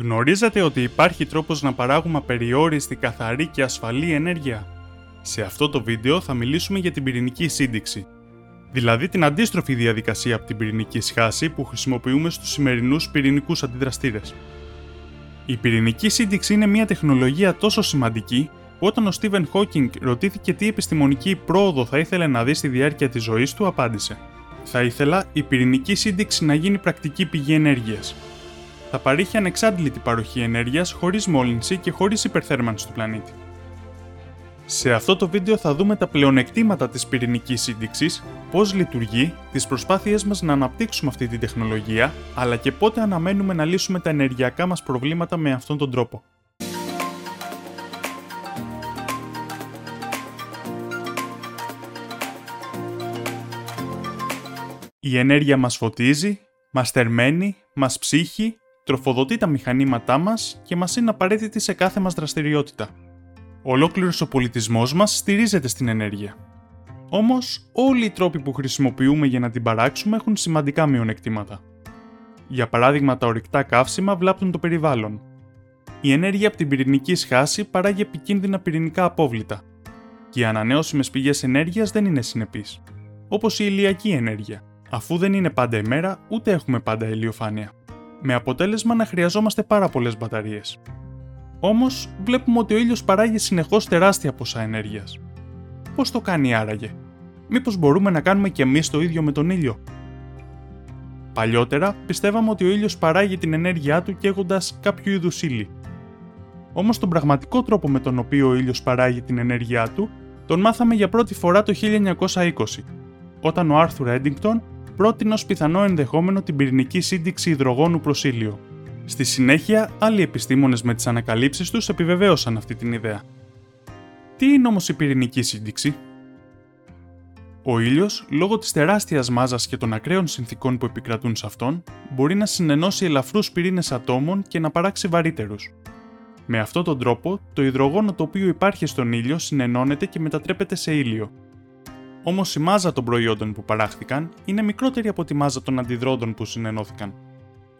Γνωρίζετε ότι υπάρχει τρόπος να παράγουμε απεριόριστη, καθαρή και ασφαλή ενέργεια; Σε αυτό το βίντεο θα μιλήσουμε για την πυρηνική σύνδεξη, δηλαδή την αντίστροφη διαδικασία από την πυρηνική σχάση που χρησιμοποιούμε στους σημερινούς πυρηνικούς αντιδραστήρες. Η πυρηνική σύνδεξη είναι μια τεχνολογία τόσο σημαντική που όταν ο Στίβεν Χόκινγκ ρωτήθηκε τι επιστημονική πρόοδο θα ήθελε να δει στη διάρκεια της ζωής του, απάντησε «Θα ήθελα η πυρηνική σύνδεξη να γίνει πρακτική πηγή ενέργειας, θα παρήχει ανεξάντλητη παροχή ενέργειας χωρίς μόλυνση και χωρίς υπερθέρμανση του πλανήτη. Σε αυτό το βίντεο θα δούμε τα πλεονεκτήματα της πυρηνικής σύνδεξης, πώς λειτουργεί, τις προσπάθειές μας να αναπτύξουμε αυτή την τεχνολογία, αλλά και πότε αναμένουμε να λύσουμε τα ενεργειακά μας προβλήματα με αυτόν τον τρόπο. Η ενέργεια μας φωτίζει, μας θερμαίνει, μας ψύχει τροφοδοτεί τα μηχανήματά μας και μας είναι απαραίτητη σε κάθε μας δραστηριότητα. Ολόκληρος ο πολιτισμός μας στηρίζεται στην ενέργεια. Όμως, όλοι οι τρόποι που χρησιμοποιούμε για να την παράξουμε έχουν σημαντικά μειονεκτήματα. Για παράδειγμα, τα ορυκτά καύσιμα βλάπτουν το περιβάλλον. Η ενέργεια από την πυρηνική σχάση παράγει επικίνδυνα πυρηνικά απόβλητα. Και οι ανανεώσιμες πηγές ενέργειας δεν είναι συνεπείς. Όπως η ηλιακή ενέργεια, αφού δεν είναι πάντα ημέρα ούτε έχουμε πάντα ηλιοφάνεια με αποτέλεσμα να χρειαζόμαστε πάρα πολλές μπαταρίες. Όμως, βλέπουμε ότι ο ήλιος παράγει συνεχώς τεράστια ποσά ενέργειας. Πώς το κάνει άραγε, Μήπως μπορούμε να κάνουμε και εμείς το ίδιο με τον ήλιο; Παλιότερα πιστεύαμε ότι ο ήλιος παράγει την ενέργειά του καίγοντας κάποιο είδους ύλη. Όμως τον πραγματικό τρόπο με τον οποίο ο ήλιος παράγει την ενέργειά του τον μάθαμε για πρώτη φορά το 1920, όταν ο Άρθουρ Έντιγκτον πρότεινε ως πιθανό ενδεχόμενο την πυρηνική σύνδεξη υδρογόνου προ ήλιο. Στη συνέχεια, άλλοι επιστήμονες με τις ανακαλύψεις τους επιβεβαίωσαν αυτή την ιδέα. Τι είναι όμως η πυρηνική σύνδεξη; Ο ήλιος, λόγω της τεράστιας μάζας και των ακραίων συνθήκων που επικρατούν σε αυτόν, μπορεί να συνενώσει ελαφρούς πυρήνες ατόμων και να παράξει βαρύτερους. Με αυτόν τον τρόπο, το υδρογόνο το οποίο υπάρχει στον ήλιο συνενώνεται και μετατρέπεται σε ήλιο, Όμως η μάζα των προϊόντων που παράχθηκαν είναι μικρότερη από τη μάζα των αντιδρόντων που συνενώθηκαν.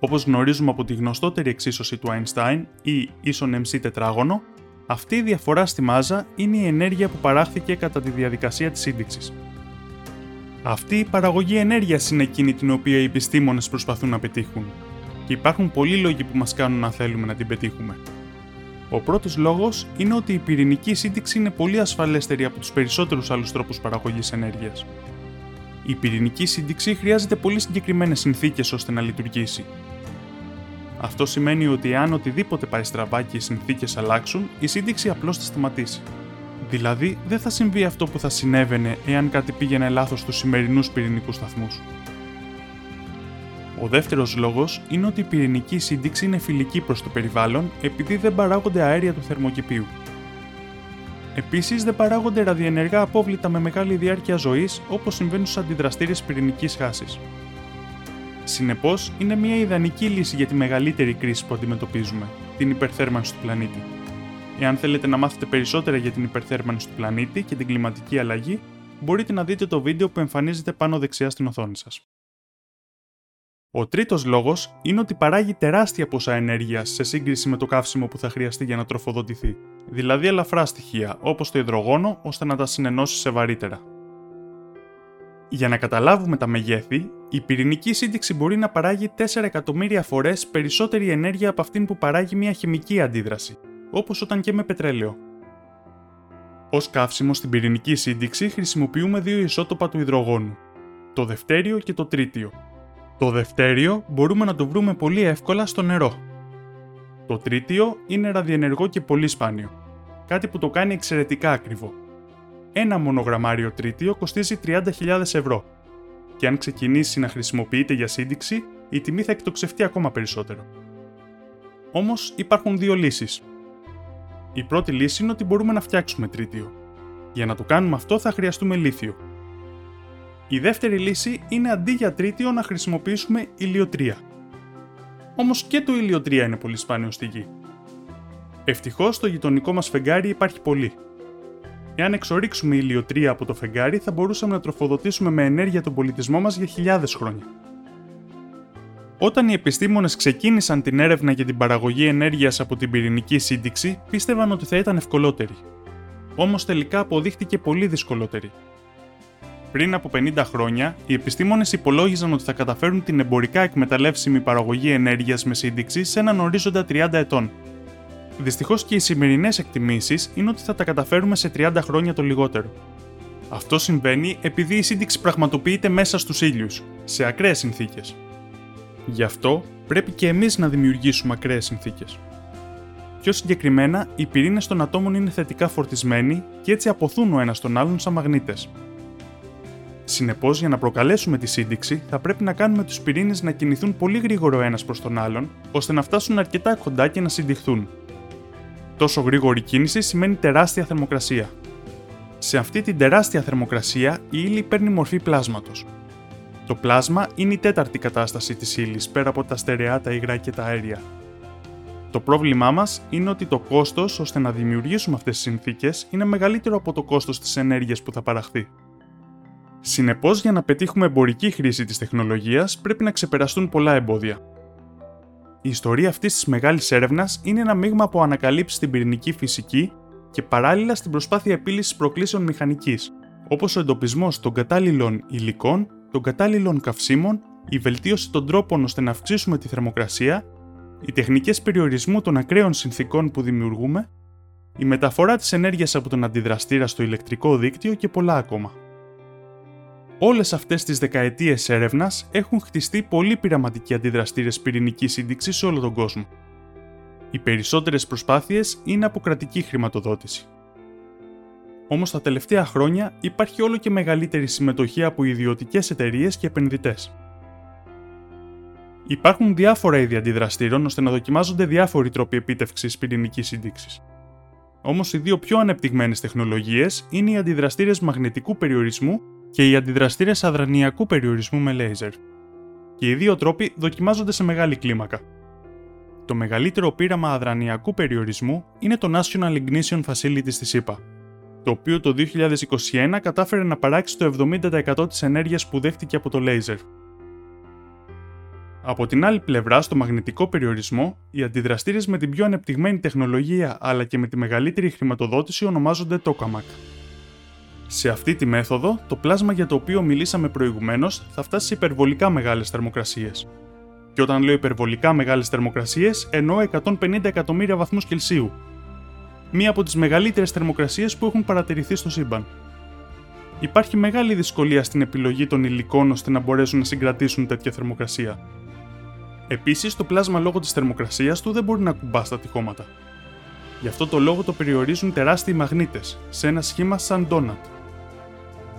Όπως γνωρίζουμε από τη γνωστότερη εξίσωση του Einstein ή ίσον MC τετράγωνο, αυτή η διαφορά στη μάζα είναι η ενέργεια που παράχθηκε κατά τη διαδικασία της σύνδεξης. Αυτή η παραγωγή ενέργειας είναι εκείνη την οποία οι επιστήμονες προσπαθούν να πετύχουν, και υπάρχουν πολλοί λόγοι που μας κάνουν να θέλουμε να την πετύχουμε. Ο πρώτος λόγος είναι ότι η πυρηνική σύνδεξη είναι πολύ ασφαλέστερη από τους περισσότερους άλλους τρόπους παραγωγής ενέργειας. Η πυρηνική σύνδεξη χρειάζεται πολύ συγκεκριμένες συνθήκες ώστε να λειτουργήσει. Αυτό σημαίνει ότι αν οτιδήποτε πάει στραβά και οι συνθήκες αλλάξουν, η σύνδεξη απλώς θα σταματήσει. Δηλαδή, δεν θα συμβεί αυτό που θα συνέβαινε εάν κάτι πήγαινε λάθος στους σημερινούς πυρηνικούς σταθμούς. Ο δεύτερος λόγος είναι ότι η πυρηνική σύνδεξη είναι φιλική προς το περιβάλλον επειδή δεν παράγονται αέρια του θερμοκηπίου. Επίσης, δεν παράγονται ραδιενεργά απόβλητα με μεγάλη διάρκεια ζωής όπως συμβαίνουν στου αντιδραστήρες πυρηνικής χάσης. Συνεπώς, είναι μια ιδανική λύση για τη μεγαλύτερη κρίση που αντιμετωπίζουμε, την υπερθέρμανση του πλανήτη. Εάν θέλετε να μάθετε περισσότερα για την υπερθέρμανση του πλανήτη και την κλιματική αλλαγή, μπορείτε να δείτε το βίντεο που εμφανίζεται πάνω δεξιά στην οθόνη σας. Ο τρίτος λόγος είναι ότι παράγει τεράστια ποσά ενέργειας σε σύγκριση με το καύσιμο που θα χρειαστεί για να τροφοδοτηθεί, δηλαδή ελαφρά στοιχεία όπως το υδρογόνο ώστε να τα συνενώσει σε βαρύτερα. Για να καταλάβουμε τα μεγέθη, η πυρηνική σύνδεξη μπορεί να παράγει 4 εκατομμύρια φορές περισσότερη ενέργεια από αυτήν που παράγει μια χημική αντίδραση, όπως όταν και με πετρέλαιο. Ω καύσιμο στην πυρηνική σύνδεξη χρησιμοποιούμε δύο ισότοπα του υδρογόνου, το δευτέριο και το τρίτιο, το δευτέριο μπορούμε να το βρούμε πολύ εύκολα στο νερό. Το τρίτιο είναι ραδιενεργό και πολύ σπάνιο, κάτι που το κάνει εξαιρετικά ακριβό. Ένα μονογραμμάριο τρίτιο κοστίζει 30.000 ευρώ και αν ξεκινήσει να χρησιμοποιείται για σύνδεξη, η τιμή θα εκτοξευτεί ακόμα περισσότερο. Όμως υπάρχουν δύο λύσεις. Η πρώτη λύση είναι ότι μπορούμε να φτιάξουμε τρίτιο. Για να το κάνουμε αυτό θα χρειαστούμε λίθιο, η δεύτερη λύση είναι αντί για τρίτιο να χρησιμοποιήσουμε ηλιοτρία. Όμως και το ηλιοτρία είναι πολύ σπάνιο στη γη. Ευτυχώς στο γειτονικό μας φεγγάρι υπάρχει πολύ. Εάν εξορίξουμε ηλιοτρία από το φεγγάρι, θα μπορούσαμε να τροφοδοτήσουμε με ενέργεια τον πολιτισμό μας για χιλιάδες χρόνια. Όταν οι επιστήμονες ξεκίνησαν την έρευνα για την παραγωγή ενέργειας από την πυρηνική σύνδεξη, πίστευαν ότι θα ήταν ευκολότερη. Όμως τελικά αποδείχτηκε πολύ δυσκολότερη. Πριν από 50 χρόνια, οι επιστήμονες υπολόγιζαν ότι θα καταφέρουν την εμπορικά εκμεταλλεύσιμη παραγωγή ενέργειας με σύνδεξη σε έναν ορίζοντα 30 ετών. Δυστυχώς και οι σημερινές εκτιμήσεις είναι ότι θα τα καταφέρουμε σε 30 χρόνια το λιγότερο. Αυτό συμβαίνει επειδή η σύνδεξη πραγματοποιείται μέσα στους ήλιους, σε ακραίες συνθήκες. Γι' αυτό πρέπει και εμείς να δημιουργήσουμε ακραίες συνθήκες. Πιο συγκεκριμένα, οι πυρήνες των ατόμων είναι θετικά φορτισμένοι και έτσι αποθούν ο ένας τον άλλον σαν μαγνήτες. Συνεπώς, για να προκαλέσουμε τη σύνδεξη, θα πρέπει να κάνουμε τους πυρήνες να κινηθούν πολύ γρήγορο ένας προς τον άλλον, ώστε να φτάσουν αρκετά κοντά και να συντυχθούν. Τόσο γρήγορη κίνηση σημαίνει τεράστια θερμοκρασία. Σε αυτή την τεράστια θερμοκρασία, η ύλη παίρνει μορφή πλάσματος. Το πλάσμα είναι η τέταρτη κατάσταση της ύλης πέρα από τα στερεά, τα υγρά και τα αέρια. Το πρόβλημά μας είναι ότι το κόστος ώστε να δημιουργήσουμε αυτές τις συνθήκες είναι μεγαλύτερο από το κόστος της ενέργειας που θα παραχθεί. Συνεπώς, για να πετύχουμε εμπορική χρήση της τεχνολογίας, πρέπει να ξεπεραστούν πολλά εμπόδια. Η ιστορία αυτής της μεγάλης έρευνας είναι ένα μείγμα από ανακαλύψει στην πυρηνική φυσική και παράλληλα στην προσπάθεια επίλυσης προκλήσεων μηχανικής, όπως ο εντοπισμός των κατάλληλων υλικών, των κατάλληλων καυσίμων, η βελτίωση των τρόπων ώστε να αυξήσουμε τη θερμοκρασία, οι τεχνικές περιορισμού των ακραίων συνθήκων που δημιουργούμε, η μεταφορά της ενέργειας από τον αντιδραστήρα στο ηλεκτρικό δίκτυο και πολλά ακόμα. Όλες αυτές τις δεκαετίες έρευνας έχουν χτιστεί πολύ πειραματικοί αντιδραστήρες πυρηνικής σύνδεξης σε όλο τον κόσμο. Οι περισσότερες προσπάθειες είναι από κρατική χρηματοδότηση. Όμως τα τελευταία χρόνια υπάρχει όλο και μεγαλύτερη συμμετοχή από ιδιωτικές εταιρείες και επενδυτές. Υπάρχουν διάφορα είδη αντιδραστήρων ώστε να δοκιμάζονται διάφοροι τρόποι επίτευξης πυρηνικής σύνδεξης. Όμως οι δύο πιο ανεπτυγμένες τεχνολογίες είναι οι αντιδραστήρες μαγνητικού περιορισμού και οι αντιδραστήρες αδρανιακού περιορισμού με λέιζερ. Και οι δύο τρόποι δοκιμάζονται σε μεγάλη κλίμακα. Το μεγαλύτερο πείραμα αδρανιακού περιορισμού είναι το National Ignition Facility στη ΣΥΠΑ, το οποίο το 2021 κατάφερε να παράξει το 70% της ενέργειας που δέχτηκε από το λέιζερ. Από την άλλη πλευρά, στο μαγνητικό περιορισμό, οι αντιδραστήρες με την πιο ανεπτυγμένη τεχνολογία αλλά και με τη μεγαλύτερη χρηματοδότηση ονομάζονται tokamak. Σε αυτή τη μέθοδο, το πλάσμα για το οποίο μιλήσαμε προηγουμένως θα φτάσει σε υπερβολικά μεγάλες θερμοκρασίες. Και όταν λέω υπερβολικά μεγάλες θερμοκρασίες, εννοώ 150 εκατομμύρια βαθμούς Κελσίου. Μία από τις μεγαλύτερες θερμοκρασίες που έχουν παρατηρηθεί στο σύμπαν. Υπάρχει μεγάλη δυσκολία στην επιλογή των υλικών ώστε να μπορέσουν να συγκρατήσουν τέτοια θερμοκρασία. Επίσης, το πλάσμα λόγω της θερμοκρασίας του δεν μπορεί να κουμπά στα τυχώματα. Γι' αυτό το λόγο το περιορίζουν τεράστιοι μαγνήτες, σε ένα σχήμα σαν donut.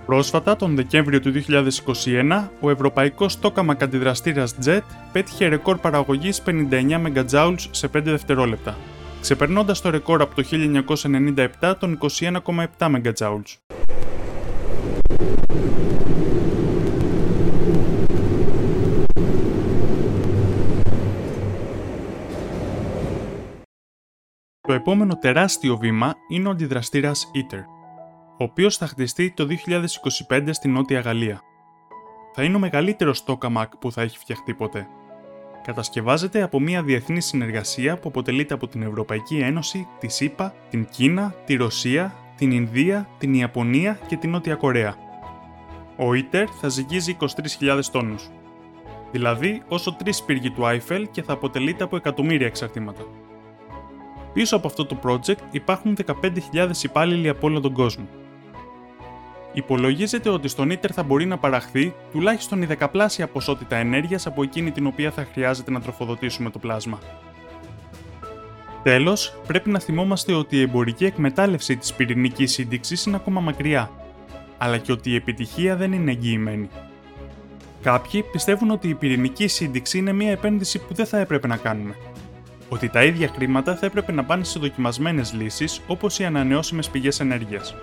Πρόσφατα, τον Δεκέμβριο του 2021, ο ευρωπαϊκός τόκαμα αντιδραστήρας JET πέτυχε ρεκόρ παραγωγής 59 MJ σε 5 δευτερόλεπτα, ξεπερνώντας το ρεκόρ από το 1997 των 21,7 MJ. Το επόμενο τεράστιο βήμα είναι ο αντιδραστήρας ITER, ο οποίος θα χτιστεί το 2025 στη Νότια Γαλλία. Θα είναι ο μεγαλύτερος tokamak που θα έχει φτιαχτεί ποτέ. Κατασκευάζεται από μια διεθνή συνεργασία που αποτελείται από την Ευρωπαϊκή Ένωση, τη ΣΥΠΑ, την Κίνα, τη Ρωσία, την Ινδία, την Ιαπωνία και την Νότια Κορέα. Ο ITER θα ζυγίζει 23.000 τόνους, δηλαδή όσο τρεις πύργοι του Άιφελ και θα αποτελείται από εκατομμύρια εξαρτήματα. Πίσω από αυτό το project υπάρχουν 15.000 υπάλληλοι από όλο τον κόσμο. Υπολογίζεται ότι στον ίτερ θα μπορεί να παραχθεί τουλάχιστον η δεκαπλάσια ποσότητα ενέργειας από εκείνη την οποία θα χρειάζεται να τροφοδοτήσουμε το πλάσμα. Τέλος, πρέπει να θυμόμαστε ότι η εμπορική εκμετάλλευση της πυρηνικής σύνδεξης είναι ακόμα μακριά, αλλά και ότι η επιτυχία δεν είναι εγγυημένη. Κάποιοι πιστεύουν ότι η πυρηνική σύνδεξη είναι μια επένδυση που δεν θα έπρεπε να κάνουμε, ότι τα ίδια χρήματα θα έπρεπε να πάνε σε δοκιμασμένες λύσεις όπως οι ανανεώσιμες πηγές ενέργειας.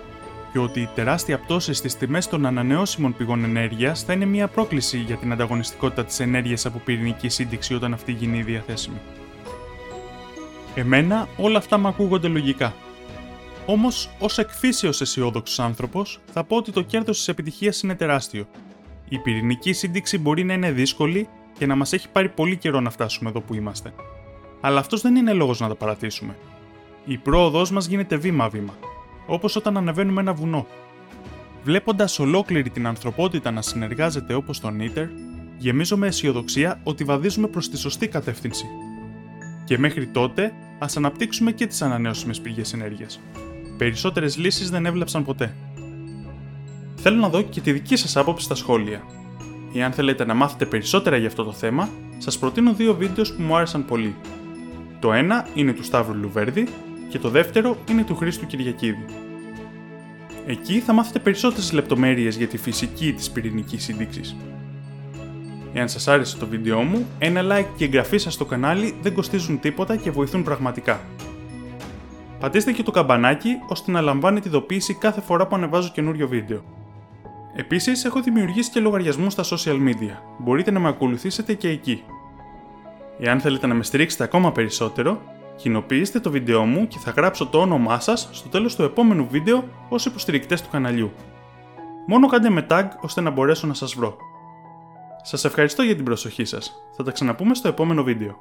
Και ότι η τεράστια πτώση στις τιμές των ανανεώσιμων πηγών ενέργειας θα είναι μια πρόκληση για την ανταγωνιστικότητα της ενέργειας από πυρηνική σύνδεξη όταν αυτή γίνει διαθέσιμη. Εμένα όλα αυτά μου ακούγονται λογικά. Όμως, ως εκφύσεως αισιόδοξος άνθρωπος, θα πω ότι το κέρδος της επιτυχίας είναι τεράστιο. Η πυρηνική σύνδεξη μπορεί να είναι δύσκολη, και να μας έχει πάρει πολύ καιρό να φτάσουμε εδώ που είμαστε. Αλλά αυτός δεν είναι λόγος να τα παρατήσουμε. Η πρόοδός μας γίνεται βήμα-βήμα, όπως όταν ανεβαίνουμε ένα βουνό. Βλέποντας ολόκληρη την ανθρωπότητα να συνεργάζεται όπως τον Ίτερ, γεμίζω με αισιοδοξία ότι βαδίζουμε προς τη σωστή κατεύθυνση. Και μέχρι τότε, ας αναπτύξουμε και τις ανανεώσιμες πηγές ενέργειας. Περισσότερες λύσεις δεν έβλεψαν ποτέ. Θέλω να δω και τη δική σας άποψη στα σχόλια. Εάν θέλετε να μάθετε περισσότερα για αυτό το θέμα, σας προτείνω δύο βίντεος που μου άρεσαν πολύ. Το ένα είναι του Σταύρου Λουβέρδη και το δεύτερο είναι του Χρήστου Κυριακίδη. Εκεί θα μάθετε περισσότερες λεπτομέρειες για τη φυσική της πυρηνικής σύνδεξης. Εάν σας άρεσε το βίντεό μου, ένα like και εγγραφή σας στο κανάλι δεν κοστίζουν τίποτα και βοηθούν πραγματικά. Πατήστε και το καμπανάκι ώστε να λαμβάνετε ειδοποίηση κάθε φορά που ανεβάζω καινούριο βίντεο. Επίσης, έχω δημιουργήσει και λογαριασμούς στα social media. Μπορείτε να με ακολουθήσετε και εκεί. Εάν θέλετε να με στηρίξετε ακόμα περισσότερο, κοινοποιήστε το βίντεό μου και θα γράψω το όνομά σας στο τέλος του επόμενου βίντεο ως υποστηρικτές του καναλιού. Μόνο κάντε με tag ώστε να μπορέσω να σας βρω. Σας ευχαριστώ για την προσοχή σας. Θα τα ξαναπούμε στο επόμενο βίντεο.